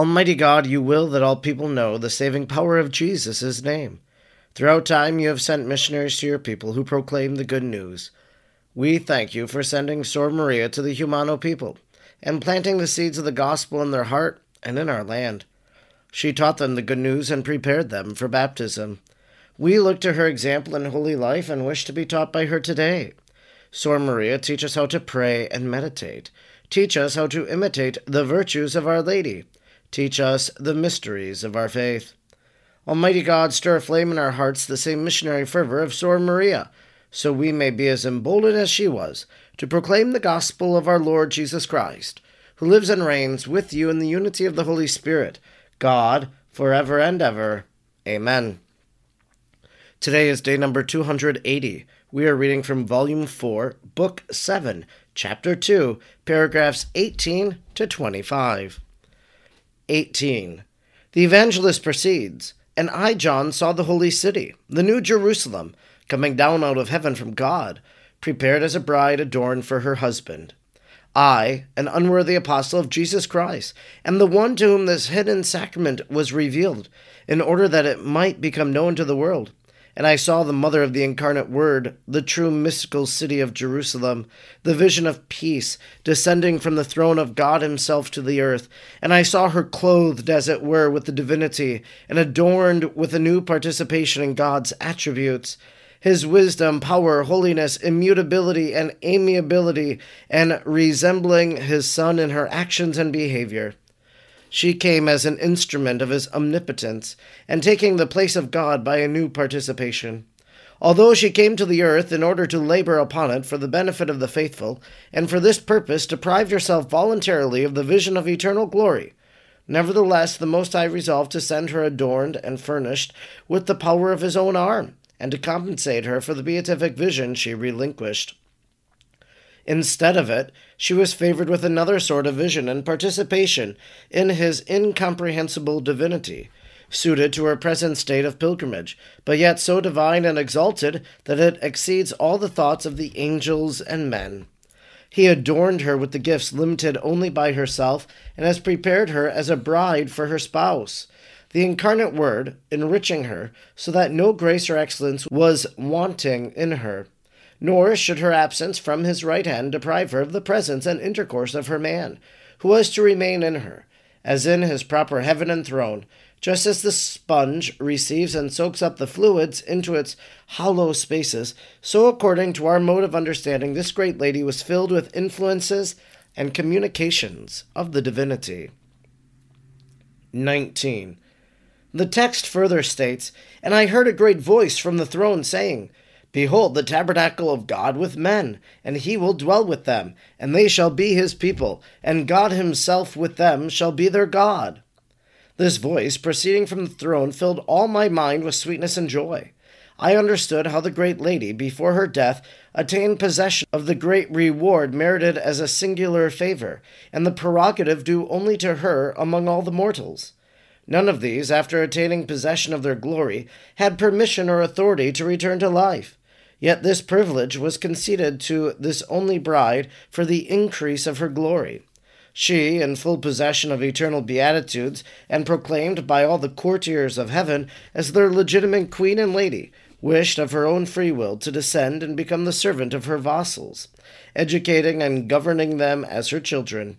Almighty God, you will that all people know the saving power of Jesus' name. Throughout time, you have sent missionaries to your people who proclaim the good news. We thank you for sending Sor Maria to the Jumano people and planting the seeds of the gospel in their heart and in our land. She taught them the good news and prepared them for baptism. We look to her example in holy life and wish to be taught by her today. Sor Maria, teach us how to pray and meditate. Teach us how to imitate the virtues of Our Lady. Teach us the mysteries of our faith. Almighty God, stir aflame in our hearts the same missionary fervor of Sor Maria, so we may be as emboldened as she was to proclaim the gospel of our Lord Jesus Christ, who lives and reigns with you in the unity of the Holy Spirit, God, for ever and ever. Amen. Today is day number 280. We are reading from Volume 4, Book 7, Chapter 2, paragraphs 18 to 25. 18. The evangelist proceeds, And I, John, saw the holy city, the new Jerusalem, coming down out of heaven from God, prepared as a bride adorned for her husband. I, an unworthy apostle of Jesus Christ, am the one to whom this hidden sacrament was revealed, in order that it might become known to the world and I saw the mother of the incarnate Word, the true mystical city of Jerusalem, the vision of peace, descending from the throne of God Himself to the earth. And I saw her clothed, as it were, with the divinity, and adorned with a new participation in God's attributes. His wisdom, power, holiness, immutability, and amiability, and resembling his Son in her actions and behavior. She came as an instrument of his omnipotence, and taking the place of God by a new participation. Although she came to the earth in order to labor upon it for the benefit of the faithful, and for this purpose deprived herself voluntarily of the vision of eternal glory, nevertheless the Most High resolved to send her adorned and furnished with the power of his own arm, and to compensate her for the beatific vision she relinquished. Instead of it, she was favored with another sort of vision and participation in his incomprehensible divinity, suited to her present state of pilgrimage, but yet so divine and exalted that it exceeds all the thoughts of the angels and men. He adorned her with the gifts limited only by herself, and has prepared her as a bride for her spouse. The incarnate Word, enriching her, so that no grace or excellence was wanting in her nor should her absence from his right hand deprive her of the presence and intercourse of her man, who was to remain in her, as in his proper heaven and throne, just as the sponge receives and soaks up the fluids into its hollow spaces, so according to our mode of understanding, this great lady was filled with influences and communications of the divinity. 19. The text further states, And I heard a great voice from the throne saying, Behold, the tabernacle of God with men, and he will dwell with them, and they shall be his people, and God himself with them shall be their God. This voice, proceeding from the throne, filled all my mind with sweetness and joy. I understood how the great lady, before her death, attained possession of the great reward merited as a singular favor, and the prerogative due only to her among all the mortals. None of these, after attaining possession of their glory, had permission or authority to return to life. Yet this privilege was conceded to this only bride for the increase of her glory. She, in full possession of eternal beatitudes, and proclaimed by all the courtiers of heaven as their legitimate queen and lady, wished of her own free will to descend and become the servant of her vassals, educating and governing them as her children.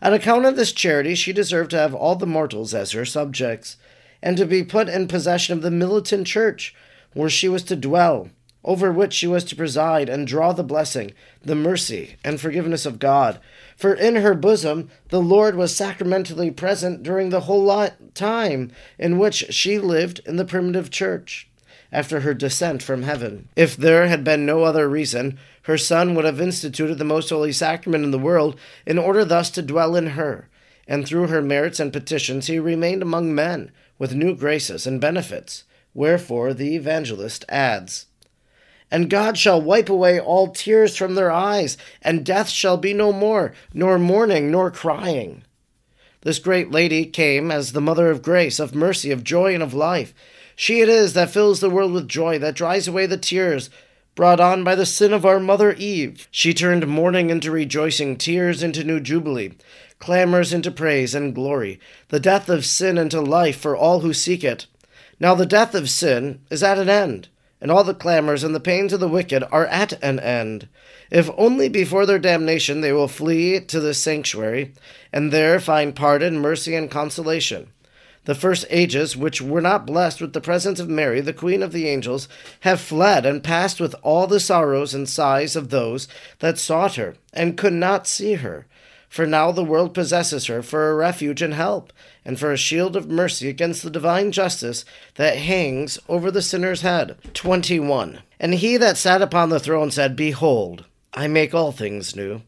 On account of this charity, she deserved to have all the mortals as her subjects, and to be put in possession of the militant church, where she was to dwell over which she was to preside and draw the blessing, the mercy, and forgiveness of God. For in her bosom the Lord was sacramentally present during the whole time in which she lived in the primitive church, after her descent from heaven. If there had been no other reason, her Son would have instituted the most holy sacrament in the world in order thus to dwell in her, and through her merits and petitions he remained among men with new graces and benefits. Wherefore the evangelist adds, And God shall wipe away all tears from their eyes, and death shall be no more, nor mourning, nor crying. This great lady came as the mother of grace, of mercy, of joy, and of life. She it is that fills the world with joy, that dries away the tears brought on by the sin of our mother Eve. She turned mourning into rejoicing, tears into new jubilee, clamors into praise and glory, the death of sin into life for all who seek it. Now the death of sin is at an end, and all the clamors and the pains of the wicked are at an end. If only before their damnation they will flee to the sanctuary, and there find pardon, mercy, and consolation. The first ages, which were not blessed with the presence of Mary, the Queen of the angels, have fled and passed with all the sorrows and sighs of those that sought her, and could not see her. For now the world possesses her for a refuge and help, and for a shield of mercy against the divine justice that hangs over the sinner's head. 21. And he that sat upon the throne said, Behold, I make all things new.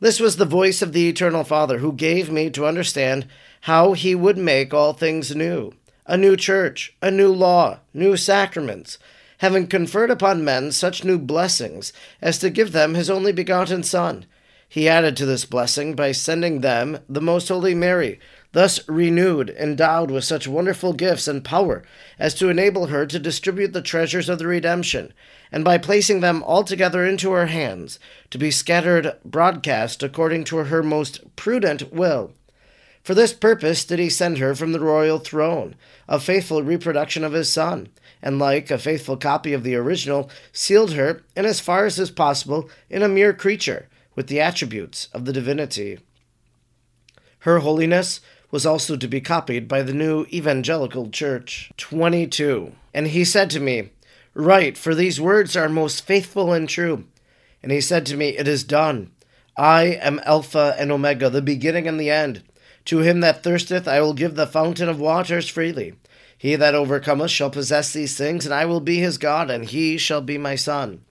This was the voice of the Eternal Father, who gave me to understand how he would make all things new a new church, a new law, new sacraments, having conferred upon men such new blessings as to give them his only begotten Son he added to this blessing by sending them the Most Holy Mary, thus renewed, endowed with such wonderful gifts and power as to enable her to distribute the treasures of the redemption, and by placing them altogether into her hands, to be scattered broadcast according to her most prudent will. For this purpose did he send her from the royal throne, a faithful reproduction of his Son, and like a faithful copy of the original, sealed her, in as far as is possible, in a mere creature with the attributes of the divinity. Her holiness was also to be copied by the new evangelical church. 22. And he said to me, Write, for these words are most faithful and true. And he said to me, It is done. I am Alpha and Omega, the beginning and the end. To him that thirsteth I will give the fountain of waters freely. He that overcometh shall possess these things, and I will be his God, and he shall be my son.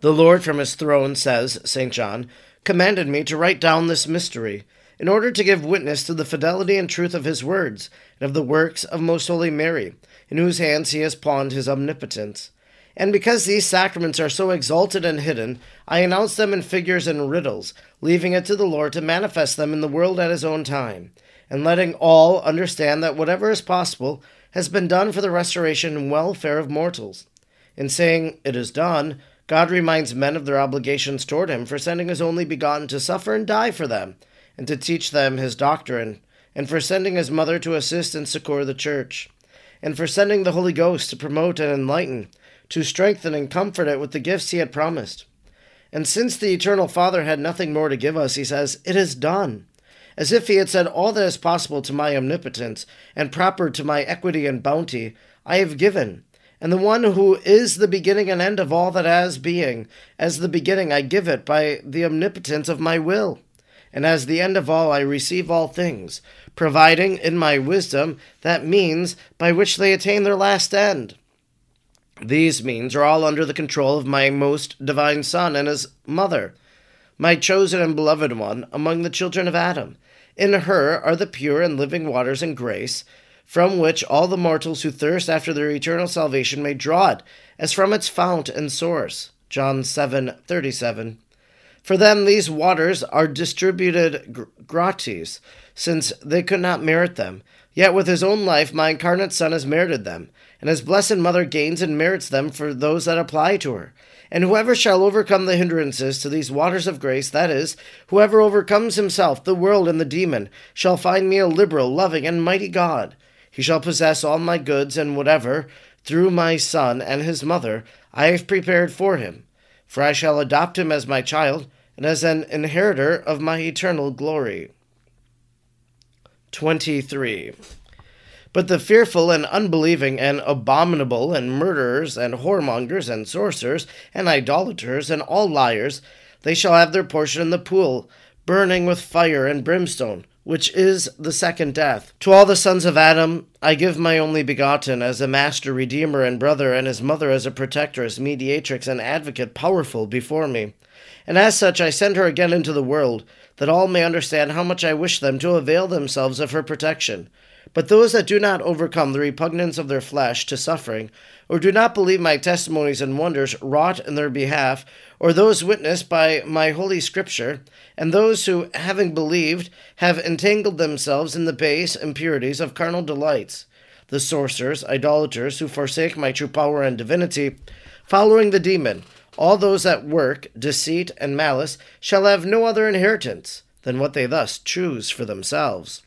The Lord from his throne, says St. John, commanded me to write down this mystery, in order to give witness to the fidelity and truth of his words, and of the works of Most Holy Mary, in whose hands he has pawned his omnipotence. And because these sacraments are so exalted and hidden, I announce them in figures and riddles, leaving it to the Lord to manifest them in the world at his own time, and letting all understand that whatever is possible has been done for the restoration and welfare of mortals. In saying, It is done, God reminds men of their obligations toward him for sending his only begotten to suffer and die for them, and to teach them his doctrine, and for sending his mother to assist and succor the church, and for sending the Holy Ghost to promote and enlighten, to strengthen and comfort it with the gifts he had promised. And since the Eternal Father had nothing more to give us, he says, It is done. As if he had said, All that is possible to my omnipotence, and proper to my equity and bounty, I have given and the one who is the beginning and end of all that has being. As the beginning, I give it by the omnipotence of my will. And as the end of all, I receive all things, providing in my wisdom that means by which they attain their last end. These means are all under the control of my most divine Son and his mother, my chosen and beloved one among the children of Adam. In her are the pure and living waters and grace from which all the mortals who thirst after their eternal salvation may draw it, as from its fount and source. John 7:37. For them these waters are distributed gr- gratis, since they could not merit them. Yet with his own life my incarnate Son has merited them, and his blessed Mother gains and merits them for those that apply to her. And whoever shall overcome the hindrances to these waters of grace, that is, whoever overcomes himself, the world, and the demon, shall find me a liberal, loving, and mighty God he shall possess all my goods and whatever, through my son and his mother, I have prepared for him. For I shall adopt him as my child, and as an inheritor of my eternal glory. 23. But the fearful and unbelieving and abominable and murderers and whoremongers and sorcerers and idolaters and all liars, they shall have their portion in the pool, burning with fire and brimstone which is the second death. To all the sons of Adam, I give my only begotten as a master, redeemer, and brother, and his mother as a protectress, mediatrix, and advocate powerful before me. And as such, I send her again into the world, that all may understand how much I wish them to avail themselves of her protection. But those that do not overcome the repugnance of their flesh to suffering, or do not believe my testimonies and wonders wrought in their behalf, or those witnessed by my holy scripture, and those who, having believed, have entangled themselves in the base impurities of carnal delights, the sorcerers, idolaters, who forsake my true power and divinity, following the demon, all those that work deceit and malice shall have no other inheritance than what they thus choose for themselves.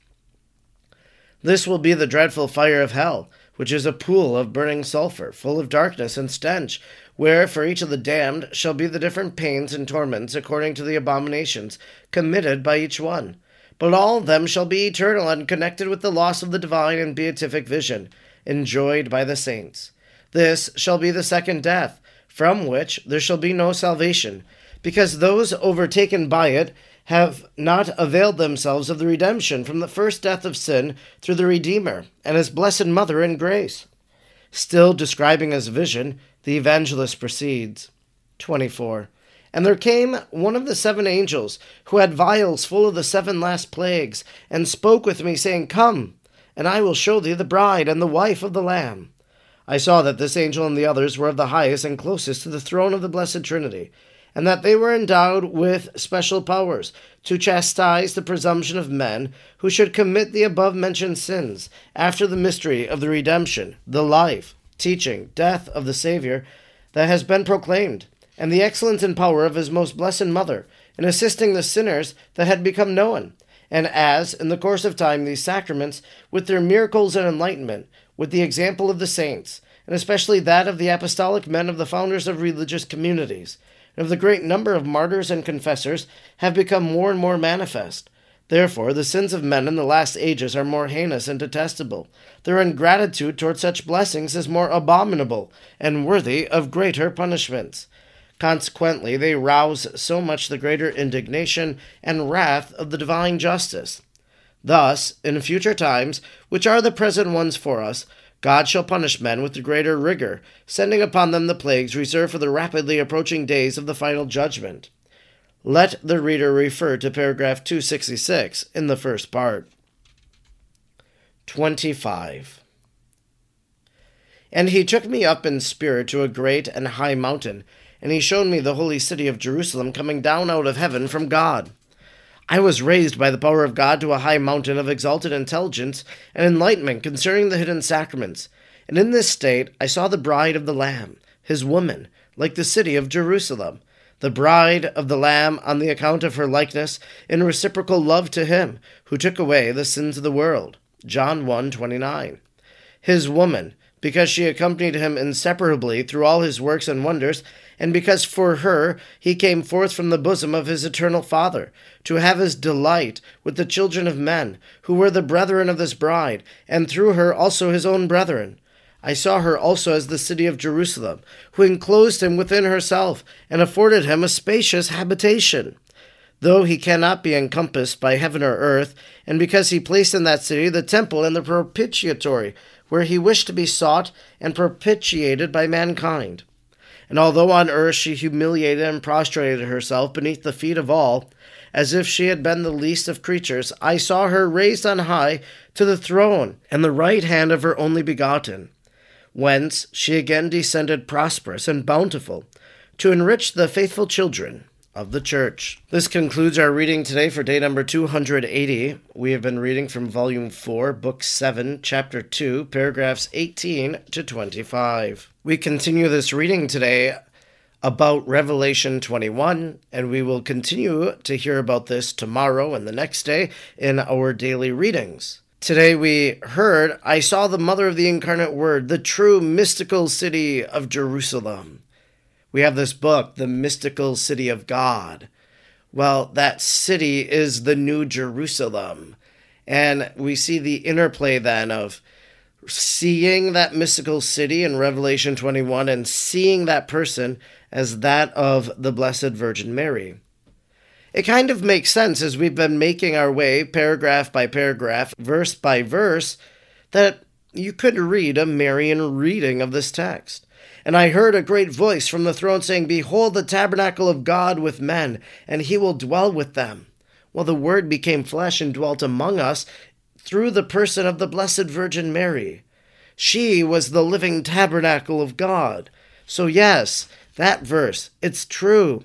This will be the dreadful fire of hell, which is a pool of burning sulphur, full of darkness and stench, where for each of the damned shall be the different pains and torments according to the abominations committed by each one. But all of them shall be eternal and connected with the loss of the divine and beatific vision, enjoyed by the saints. This shall be the second death, from which there shall be no salvation, because those overtaken by it have not availed themselves of the redemption from the first death of sin through the Redeemer and his blessed Mother in grace. Still describing his vision, the evangelist proceeds. 24. And there came one of the seven angels, who had vials full of the seven last plagues, and spoke with me, saying, Come, and I will show thee the bride and the wife of the Lamb. I saw that this angel and the others were of the highest and closest to the throne of the Blessed Trinity and that they were endowed with special powers to chastise the presumption of men who should commit the above mentioned sins after the mystery of the redemption, the life, teaching, death of the Saviour that has been proclaimed, and the excellence and power of his most blessed Mother in assisting the sinners that had become known. And as, in the course of time, these sacraments, with their miracles and enlightenment, with the example of the saints, and especially that of the apostolic men of the founders of religious communities, of the great number of martyrs and confessors have become more and more manifest. Therefore, the sins of men in the last ages are more heinous and detestable. Their ingratitude toward such blessings is more abominable and worthy of greater punishments. Consequently, they rouse so much the greater indignation and wrath of the divine justice. Thus, in future times, which are the present ones for us, God shall punish men with the greater rigor, sending upon them the plagues reserved for the rapidly approaching days of the final judgment. Let the reader refer to paragraph 266 in the first part. 25. And he took me up in spirit to a great and high mountain, and he showed me the holy city of Jerusalem coming down out of heaven from God I was raised by the power of God to a high mountain of exalted intelligence and enlightenment concerning the hidden sacraments. And in this state I saw the bride of the Lamb, his woman, like the city of Jerusalem, the bride of the Lamb on the account of her likeness in reciprocal love to him who took away the sins of the world. John 1 29. His woman, because she accompanied him inseparably through all his works and wonders, and because for her he came forth from the bosom of his eternal Father, to have his delight with the children of men, who were the brethren of this bride, and through her also his own brethren. I saw her also as the city of Jerusalem, who enclosed him within herself, and afforded him a spacious habitation. Though he cannot be encompassed by heaven or earth, and because he placed in that city the temple and the propitiatory, where he wished to be sought and propitiated by mankind. And although on earth she humiliated and prostrated herself beneath the feet of all, as if she had been the least of creatures, I saw her raised on high to the throne and the right hand of her only begotten, whence she again descended prosperous and bountiful, to enrich the faithful children of the church. This concludes our reading today for day number 280. We have been reading from volume 4, book 7, chapter 2, paragraphs 18 to 25. We continue this reading today about Revelation 21, and we will continue to hear about this tomorrow and the next day in our daily readings. Today we heard, I saw the mother of the incarnate word, the true mystical city of Jerusalem. We have this book, The Mystical City of God. Well, that city is the New Jerusalem. And we see the interplay then of seeing that mystical city in Revelation 21 and seeing that person as that of the Blessed Virgin Mary. It kind of makes sense as we've been making our way, paragraph by paragraph, verse by verse, that you could read a Marian reading of this text. And I heard a great voice from the throne saying, Behold the tabernacle of God with men, and he will dwell with them. Well, the Word became flesh and dwelt among us through the person of the Blessed Virgin Mary. She was the living tabernacle of God. So, yes, that verse, it's true.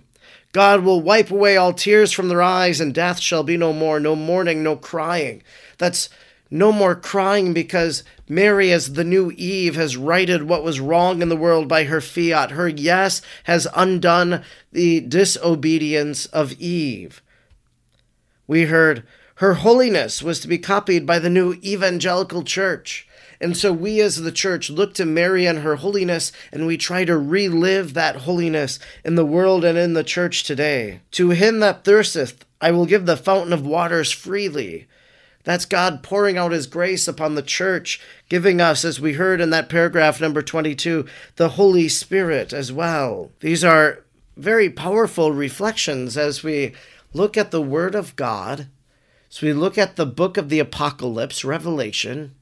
God will wipe away all tears from their eyes, and death shall be no more, no mourning, no crying. That's no more crying because Mary, as the new Eve, has righted what was wrong in the world by her fiat. Her yes has undone the disobedience of Eve. We heard her holiness was to be copied by the new evangelical church. And so we as the church look to Mary and her holiness and we try to relive that holiness in the world and in the church today. To him that thirsteth, I will give the fountain of waters freely. That's God pouring out his grace upon the church, giving us, as we heard in that paragraph number 22, the Holy Spirit as well. These are very powerful reflections as we look at the Word of God, as we look at the book of the Apocalypse, Revelation,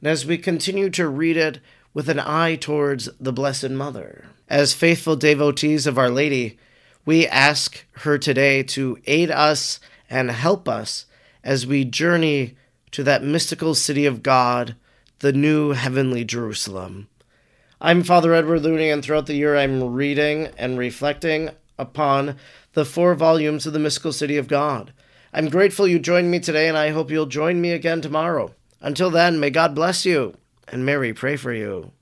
and as we continue to read it with an eye towards the Blessed Mother. As faithful devotees of Our Lady, we ask her today to aid us and help us as we journey to that mystical city of God, the new heavenly Jerusalem. I'm Father Edward Looney, and throughout the year I'm reading and reflecting upon the four volumes of the mystical city of God. I'm grateful you joined me today, and I hope you'll join me again tomorrow. Until then, may God bless you, and Mary pray for you.